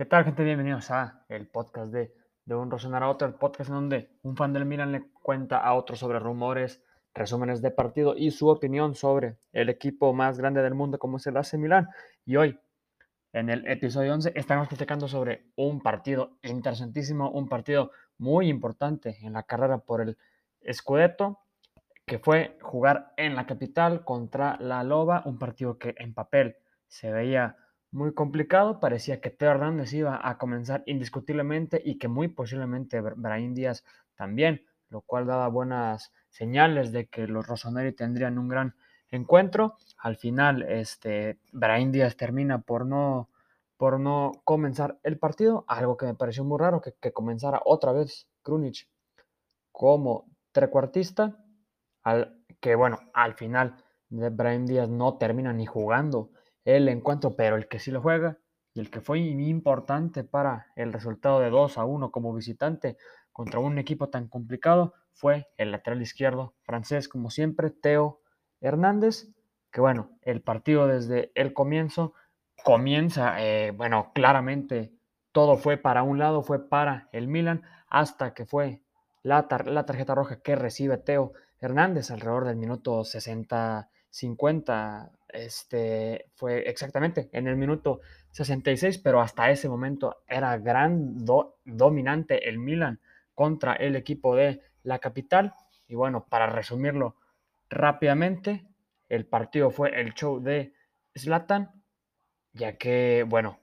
¿Qué tal, gente? Bienvenidos a el podcast de, de Un Rosonar a Otro, el podcast en donde un fan del Milan le cuenta a otro sobre rumores, resúmenes de partido y su opinión sobre el equipo más grande del mundo como es el AC Milan. Y hoy, en el episodio 11, estamos platicando sobre un partido interesantísimo, un partido muy importante en la carrera por el Scudetto, que fue jugar en la capital contra la Loba, un partido que en papel se veía muy complicado. Parecía que Teo Hernández iba a comenzar indiscutiblemente y que muy posiblemente Brahim Díaz también, lo cual daba buenas señales de que los Rossoneri tendrían un gran encuentro. Al final, este, Brahim Díaz termina por no, por no comenzar el partido, algo que me pareció muy raro, que, comenzara otra vez Krunic como trecuartista, al, que bueno, al final Brahim Díaz no termina ni jugando el encuentro, pero el que sí lo juega y el que fue importante para el resultado de 2 a 1 como visitante contra un equipo tan complicado fue el lateral izquierdo francés, como siempre, Teo Hernández, que bueno, el partido desde el comienzo comienza, eh, bueno, claramente todo fue para un lado, fue para el Milan, hasta que fue la, la tarjeta roja que recibe Teo Hernández alrededor del minuto 60-50 este, fue exactamente en el minuto 66, pero hasta ese momento era gran dominante el Milan contra el equipo de la capital. Y bueno, para resumirlo rápidamente, el partido fue el show de Zlatan, ya que, bueno,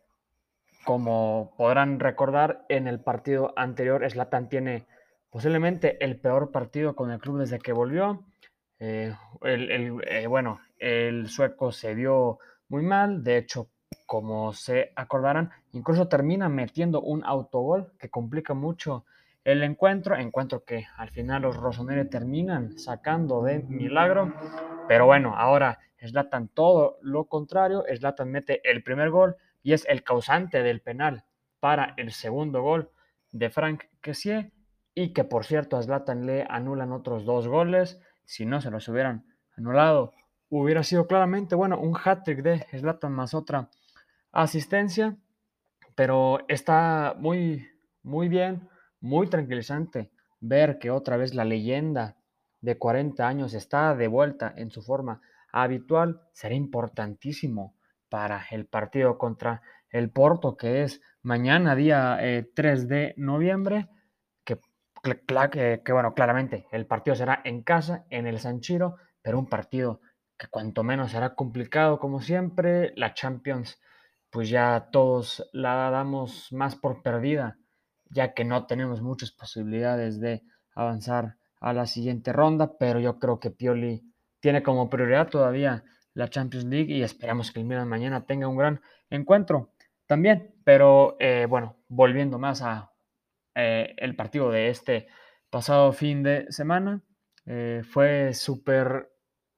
como podrán recordar, en el partido anterior Zlatan tiene posiblemente el peor partido con el club desde que volvió. Eh, el, eh, bueno, el sueco se vio muy mal, de hecho, como se acordarán, incluso termina metiendo un autogol que complica mucho el encuentro, encuentro que al final los Rossoneri terminan sacando de milagro, pero bueno, ahora Slatan todo lo contrario, Slatan mete el primer gol y es el causante del penal para el segundo gol de Frank Kessier y que por cierto a Zlatan le anulan otros dos goles, si no se los hubieran anulado hubiera sido claramente, bueno, un hat-trick de Slatan más otra asistencia, pero está muy, muy bien, muy tranquilizante ver que otra vez la leyenda de 40 años está de vuelta en su forma habitual, será importantísimo para el partido contra el Porto, que es mañana, día 3 eh, de noviembre, que, que, bueno, claramente el partido será en casa, en el Sanchiro, pero un partido que cuanto menos será complicado como siempre. La Champions, pues ya todos la damos más por perdida, ya que no tenemos muchas posibilidades de avanzar a la siguiente ronda, pero yo creo que Pioli tiene como prioridad todavía la Champions League y esperamos que el Milan mañana tenga un gran encuentro también. Pero eh, bueno, volviendo más a eh, el partido de este pasado fin de semana, eh, fue súper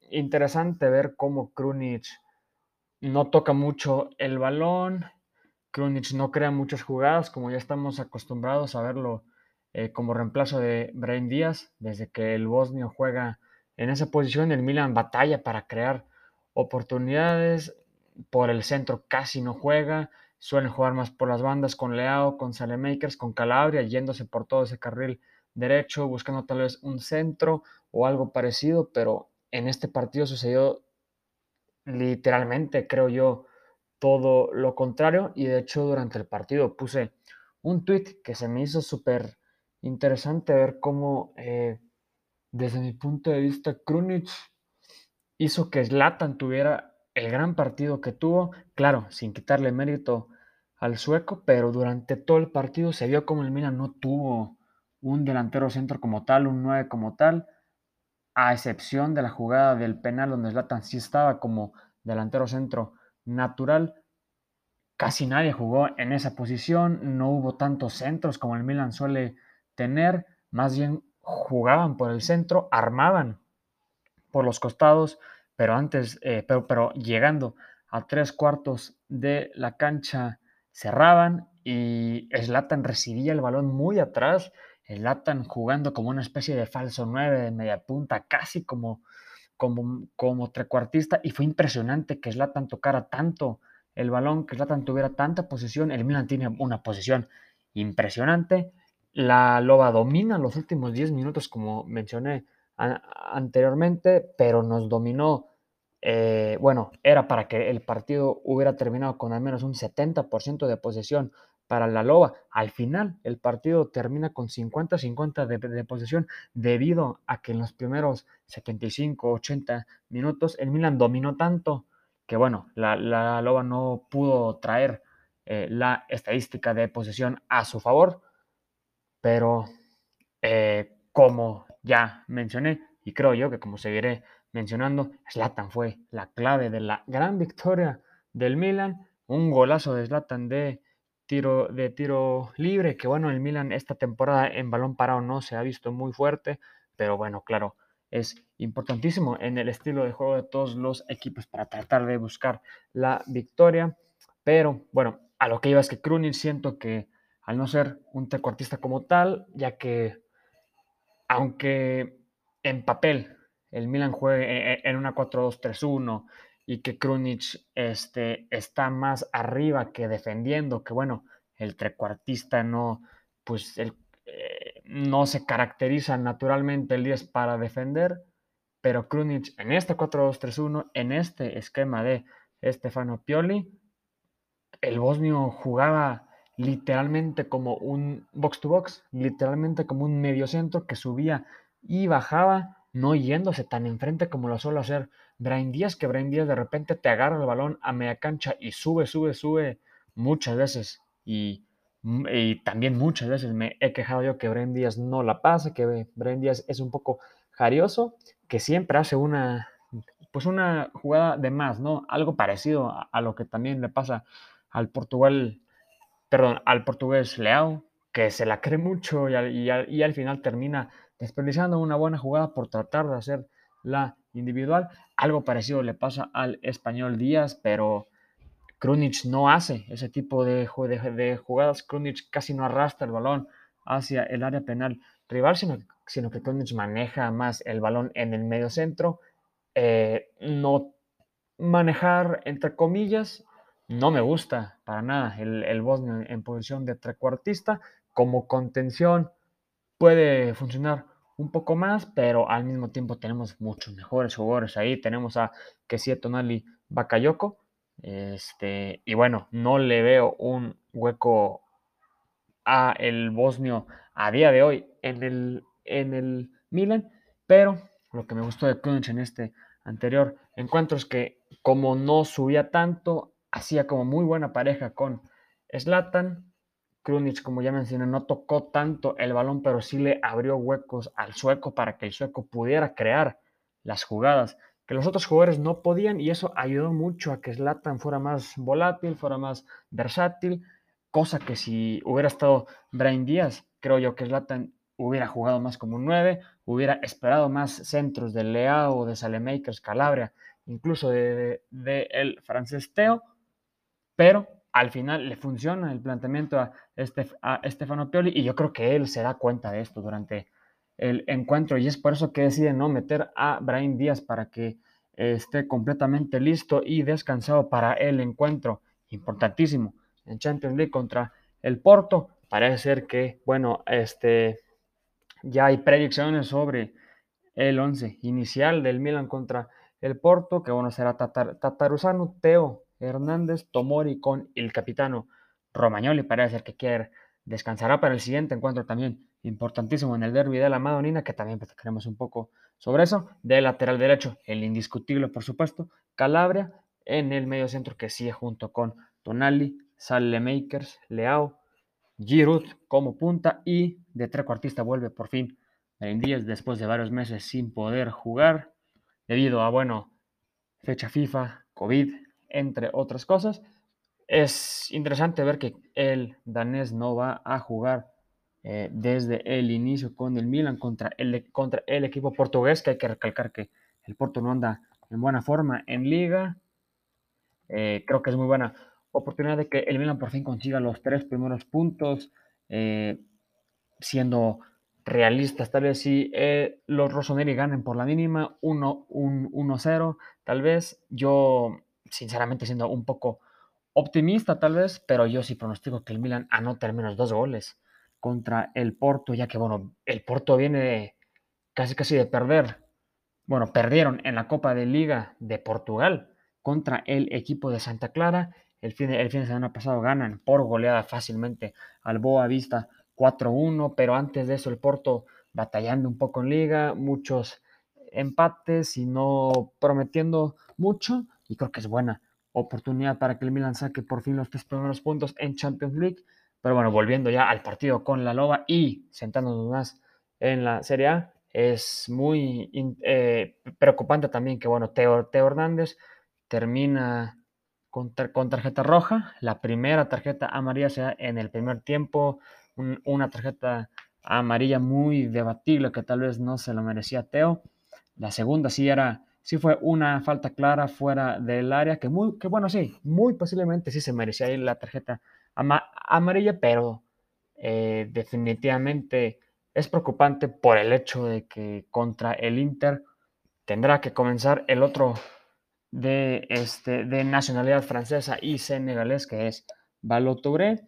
interesante ver cómo Krunic no toca mucho el balón, Krunic no crea muchas jugadas, como ya estamos acostumbrados a verlo eh, como reemplazo de Brain Díaz, desde que el bosnio juega en esa posición, el Milan batalla para crear oportunidades, por el centro casi no juega, suelen jugar más por las bandas con Leao, con Salemakers, con Calabria, yéndose por todo ese carril derecho, buscando tal vez un centro o algo parecido, pero en este partido sucedió literalmente, creo yo, todo lo contrario. Y de hecho, durante el partido puse un tweet que se me hizo súper interesante ver cómo, eh, desde mi punto de vista, Krunic hizo que Zlatan tuviera el gran partido que tuvo. Claro, sin quitarle mérito al sueco, pero durante todo el partido se vio como el Milan no tuvo un delantero centro como tal, un 9 como tal a excepción de la jugada del penal donde Zlatan sí estaba como delantero centro natural, casi nadie jugó en esa posición, no hubo tantos centros como el Milan suele tener, más bien jugaban por el centro, armaban por los costados, pero antes, eh, pero, pero llegando a tres cuartos de la cancha cerraban y Zlatan recibía el balón muy atrás el Latan jugando como una especie de falso 9 de media punta, casi como, como, como trecuartista, y fue impresionante que Zlatan tocara tanto el balón, que Zlatan tuviera tanta posición. El Milan tiene una posición impresionante. La Loba domina los últimos 10 minutos, como mencioné anteriormente, pero nos dominó. Eh, bueno, era para que el partido hubiera terminado con al menos un 70% de posesión para la Loba. Al final, el partido termina con 50-50 de, posesión debido a que en los primeros 75-80 minutos el Milan dominó tanto que, bueno, la, Loba no pudo traer eh, la estadística de posesión a su favor, pero eh, como ya mencioné, y creo yo que como seguiré mencionando, Slatan fue la clave de la gran victoria del Milan, un golazo de Slatan de tiro, de tiro libre, que bueno, el Milan esta temporada en balón parado no se ha visto muy fuerte, pero bueno, claro, es importantísimo en el estilo de juego de todos los equipos para tratar de buscar la victoria. Pero bueno, a lo que iba es que Krunic siento que al no ser un trecuartista como tal, ya que aunque en papel el Milan juegue e, e, en una 4-2-3-1 y que Krunic este, está más arriba que defendiendo, que bueno, el trecuartista no, pues eh, no se caracteriza naturalmente el 10 para defender, pero Krunic en este 4-2-3-1, en este esquema de Stefano Pioli, el bosnio jugaba literalmente como un box to box, literalmente como un mediocentro que subía y bajaba no yéndose tan enfrente como lo suele hacer Brian Díaz, que Brian Díaz de repente te agarra el balón a media cancha y sube, sube, sube muchas veces. Y, y también muchas veces me he quejado yo que Brian Díaz no la pasa, que Brian Díaz es un poco jarioso, que siempre hace una, pues una jugada de más, ¿no? Algo parecido a, lo que también le pasa al Portugal, perdón, al portugués Leao, que se la cree mucho y y al final termina desperdiciando una buena jugada por tratar de hacer la individual. Algo parecido le pasa al español Díaz, pero Krunic no hace ese tipo de, jugadas. Krunic casi no arrastra el balón hacia el área penal rival, sino, que Krunic maneja más el balón en el medio centro. Eh, no manejar, entre comillas, no me gusta para nada el, el Bosnio en posición de trecuartista. Como contención puede funcionar un poco más, pero al mismo tiempo tenemos muchos mejores jugadores ahí. Tenemos a Kessie Tonali Bakayoko. Este, y bueno, no le veo un hueco a el bosnio a día de hoy en el, en el Milan, pero lo que me gustó de Krunic en este anterior encuentro es que como no subía tanto, hacía como muy buena pareja con Slatan, Krunic, como ya mencioné, no tocó tanto el balón, pero sí le abrió huecos al sueco para que el sueco pudiera crear las jugadas que los otros jugadores no podían y eso ayudó mucho a que Zlatan fuera más volátil, fuera más versátil, cosa que si hubiera estado Brian Díaz, creo yo que Zlatan hubiera jugado más como un 9, hubiera esperado más centros de Leao, de Salemakers, Calabria, incluso de, de el francés pero al final le funciona el planteamiento a, Stefano Pioli y yo creo que él se da cuenta de esto durante el encuentro y es por eso que decide no meter a Brian Díaz para que esté completamente listo y descansado para el encuentro importantísimo en Champions contra el Porto. Parece ser que, bueno, este, ya hay predicciones sobre el 11 inicial del Milan contra el Porto, que bueno, será Tatar, Tataruzano, Teo, Hernández, Tomori con el capitano Romagnoli. Parece ser que quiere descansará para el siguiente encuentro también importantísimo en el derby de la Madonina, que también platicaremos un poco sobre eso. De lateral derecho, el indiscutible, por supuesto, Calabria en el medio centro que sigue junto con Tonali, Makers, Leao, Giroud como punta y de trecuartista vuelve por fin Díaz después de varios meses sin poder jugar debido a, bueno, fecha FIFA, COVID, entre otras cosas. Es interesante ver que el danés no va a jugar eh, desde el inicio con el Milan contra el, contra el equipo portugués, que hay que recalcar que el Porto no anda en buena forma en liga. Eh, creo que es muy buena oportunidad de que el Milan por fin consiga los tres primeros puntos, eh, siendo realistas. Tal vez si los Rossoneri ganen por la mínima, 1-0, tal vez. Yo sinceramente siendo un poco optimista tal vez, pero yo sí pronostico que el Milan anota al menos dos goles contra el Porto, ya que bueno, el Porto viene casi casi de perder. Bueno, perdieron en la Copa de Liga de Portugal contra el equipo de Santa Clara. El fin, de, el fin de semana pasado ganan por goleada fácilmente al Boa Vista 4-1, pero antes de eso el Porto batallando un poco en liga, muchos empates y no prometiendo mucho y creo que es buena oportunidad para que el Milan saque por fin los tres primeros puntos en Champions League. Pero bueno, volviendo ya al partido con la Loba y sentándonos más en la Serie A, es muy eh, preocupante también que, bueno, Teo, Teo Hernández termina con, con, tarjeta roja. La primera tarjeta amarilla sea en el primer tiempo, una tarjeta amarilla muy debatible que tal vez no se lo merecía Teo. La segunda sí era, sí fue una falta clara fuera del área, que muy, que bueno, sí, muy posiblemente sí se merecía ahí la tarjeta amarilla, pero eh, definitivamente es preocupante por el hecho de que contra el Inter tendrá que comenzar el otro de, este, de nacionalidad francesa y senegalés, que es Balotouré.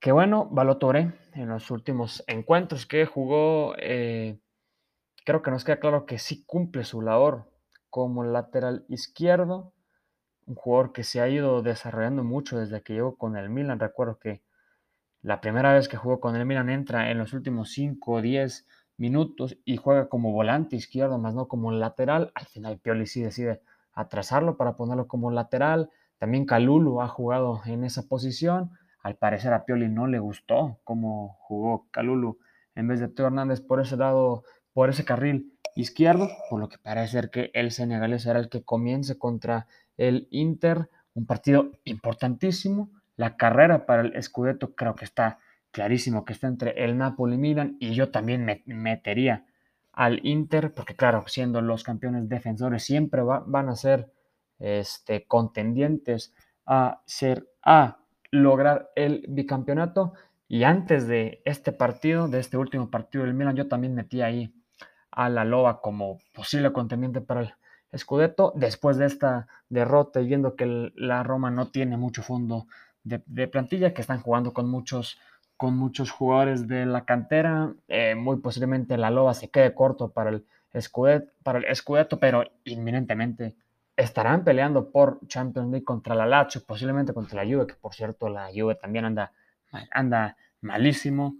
Que bueno, Balotouré en los últimos encuentros que jugó, eh, creo que nos queda claro que sí cumple su labor como lateral izquierdo. Un jugador que se ha ido desarrollando mucho desde que llegó con el Milan. Recuerdo que la primera vez que jugó con el Milan entra en los últimos 5 o 10 minutos y juega como volante izquierdo, más no como lateral. Al final Pioli sí decide atrasarlo para ponerlo como lateral. También Calulu ha jugado en esa posición. Al parecer a Pioli no le gustó cómo jugó Calulu en vez de Teo Hernández por ese lado, por ese carril izquierdo, por lo que parece ser que el senegalés será el que comience contra el Inter, un partido importantísimo. La carrera para el Scudetto creo que está clarísimo que está entre el Napoli y Milan y yo también me metería al Inter, porque claro, siendo los campeones defensores siempre van a ser este, contendientes a ser a lograr el bicampeonato. Y antes de este partido, de este último partido del Milan, yo también metí ahí a la Loba como posible contendiente para el Scudetto. Después de esta derrota y viendo que la Roma no tiene mucho fondo de, plantilla, que están jugando con muchos, con muchos jugadores de la cantera, eh, muy posiblemente la Loba se quede corto para el, Scudetto, para el Scudetto, pero inminentemente estarán peleando por Champions League contra la Lazio, posiblemente contra la Juve, que por cierto la Juve también anda, anda malísimo,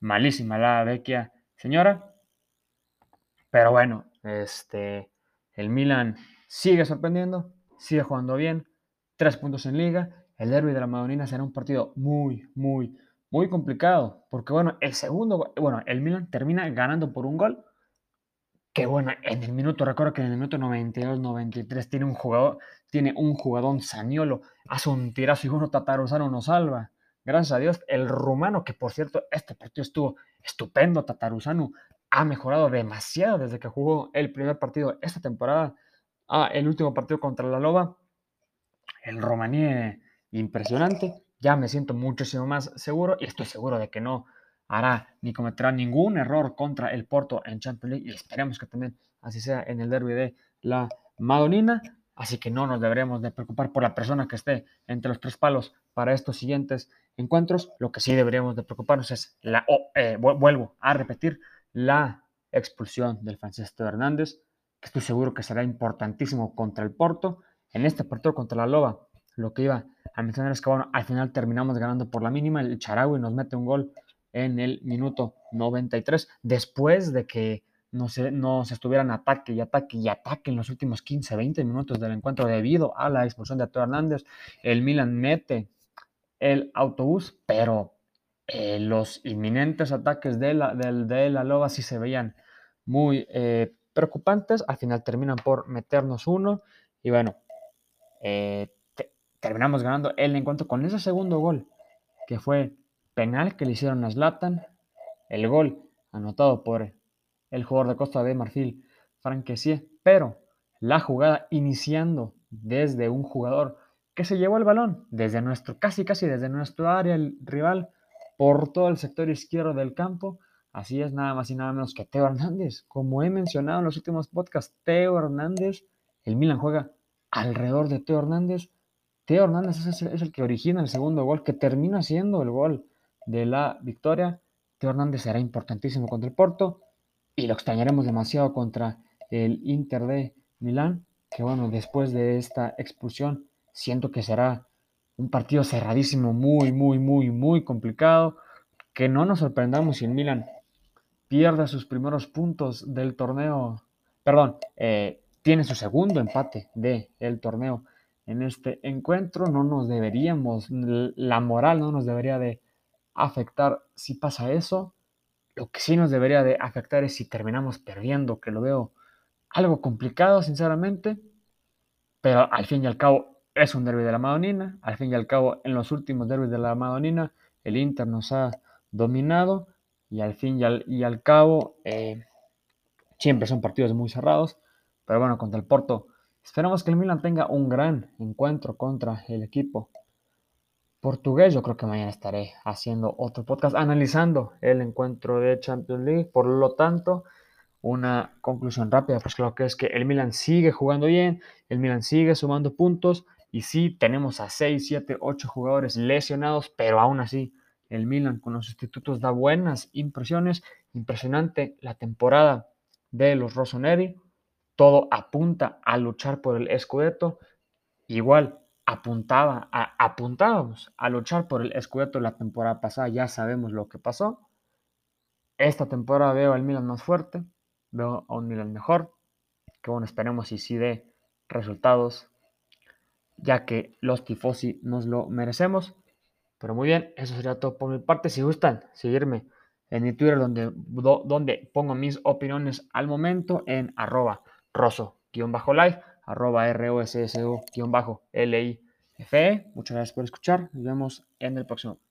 malísima la vecchia señora. Pero bueno, este, el Milan sigue sorprendiendo, sigue jugando bien, tres puntos en liga. El derby de la Madonina será un partido muy, muy, muy complicado, porque bueno, el segundo, bueno, el Milan termina ganando por un gol que bueno, en el minuto, recuerdo que en el minuto 92, 93 tiene un jugador, tiene un jugador Saniolo, hace un tirazo y uno Tataruzano nos salva. Gracias a Dios, el rumano, que por cierto, este partido estuvo estupendo, Tataruzano, ha mejorado demasiado desde que jugó el primer partido esta temporada, a el último partido contra la Loba. El romaní impresionante, ya me siento muchísimo más seguro y estoy seguro de que no hará ni cometerá ningún error contra el Porto en Champions League y esperemos que también así sea en el derby de la Madonina. Así que no nos deberemos de preocupar por la persona que esté entre los tres palos para estos siguientes encuentros. Lo que sí deberíamos de preocuparnos es la, eh, vuelvo a repetir, la expulsión del francés Hernández, que estoy seguro que será importantísimo contra el Porto. En este partido contra la Loba, lo que iba a mencionar es que bueno, al final terminamos ganando por la mínima. El Charaui nos mete un gol en el minuto 93, después de que no se, no se estuvieran ataque y ataque y ataque en los últimos 15, 20 minutos del encuentro debido a la expulsión de Arturo Hernández. El Milan mete el autobús, pero eh, los inminentes ataques de la, de, la Loba sí se veían muy eh, preocupantes. Al final terminan por meternos uno. Y bueno, eh, terminamos ganando el encuentro con ese segundo gol que fue penal que le hicieron a Zlatan, el gol anotado por el jugador de Costa de Marfil, Frank pero la jugada iniciando desde un jugador que se llevó el balón desde nuestro, casi casi desde nuestro área, el rival, por todo el sector izquierdo del campo. Así es nada más y nada menos que Teo Hernández. Como he mencionado en los últimos podcasts, Teo Hernández, el Milan juega alrededor de Teo Hernández Teo Hernández es, el que origina el segundo gol, que termina siendo el gol de la victoria. Teo Hernández será importantísimo contra el Porto y lo extrañaremos demasiado contra el Inter de Milán, que bueno, después de esta expulsión siento que será un partido cerradísimo, muy, muy, muy, muy complicado, que no nos sorprendamos si el Milan pierde sus primeros puntos del torneo, perdón, eh, tiene su segundo empate del torneo en este encuentro, no nos deberíamos, la moral no nos debería de afectar si pasa eso, lo que sí nos debería de afectar es si terminamos perdiendo, que lo veo algo complicado, sinceramente, pero al fin y al cabo es un derby de la Madonina, al fin y al cabo en los últimos derbis de la Madonina el Inter nos ha dominado y al fin y al, y al cabo eh, siempre son partidos muy cerrados, pero bueno, contra el Porto esperamos que el Milan tenga un gran encuentro contra el equipo portugués. Yo creo que mañana estaré haciendo otro podcast analizando el encuentro de Champions League, por lo tanto una conclusión rápida, pues lo que es que el Milan sigue jugando bien, el Milan sigue sumando puntos y sí tenemos a 6, 7, 8 jugadores lesionados, pero aún así el Milan con los sustitutos da buenas impresiones, impresionante la temporada de los Rossoneri, todo apunta a luchar por el Scudetto, igual apuntaba, apuntábamos a luchar por el Scudetto la temporada pasada, ya sabemos lo que pasó. Esta temporada veo al Milan más fuerte, veo a un Milan mejor, que bueno, esperemos y sí dé resultados, ya que los tifosi nos lo merecemos. Pero muy bien, eso sería todo por mi parte. Si gustan seguirme en mi Twitter donde, donde pongo mis opiniones al momento en arroba rosso-live, arroba rossu-life. Muchas gracias por escuchar. Nos vemos en el próximo.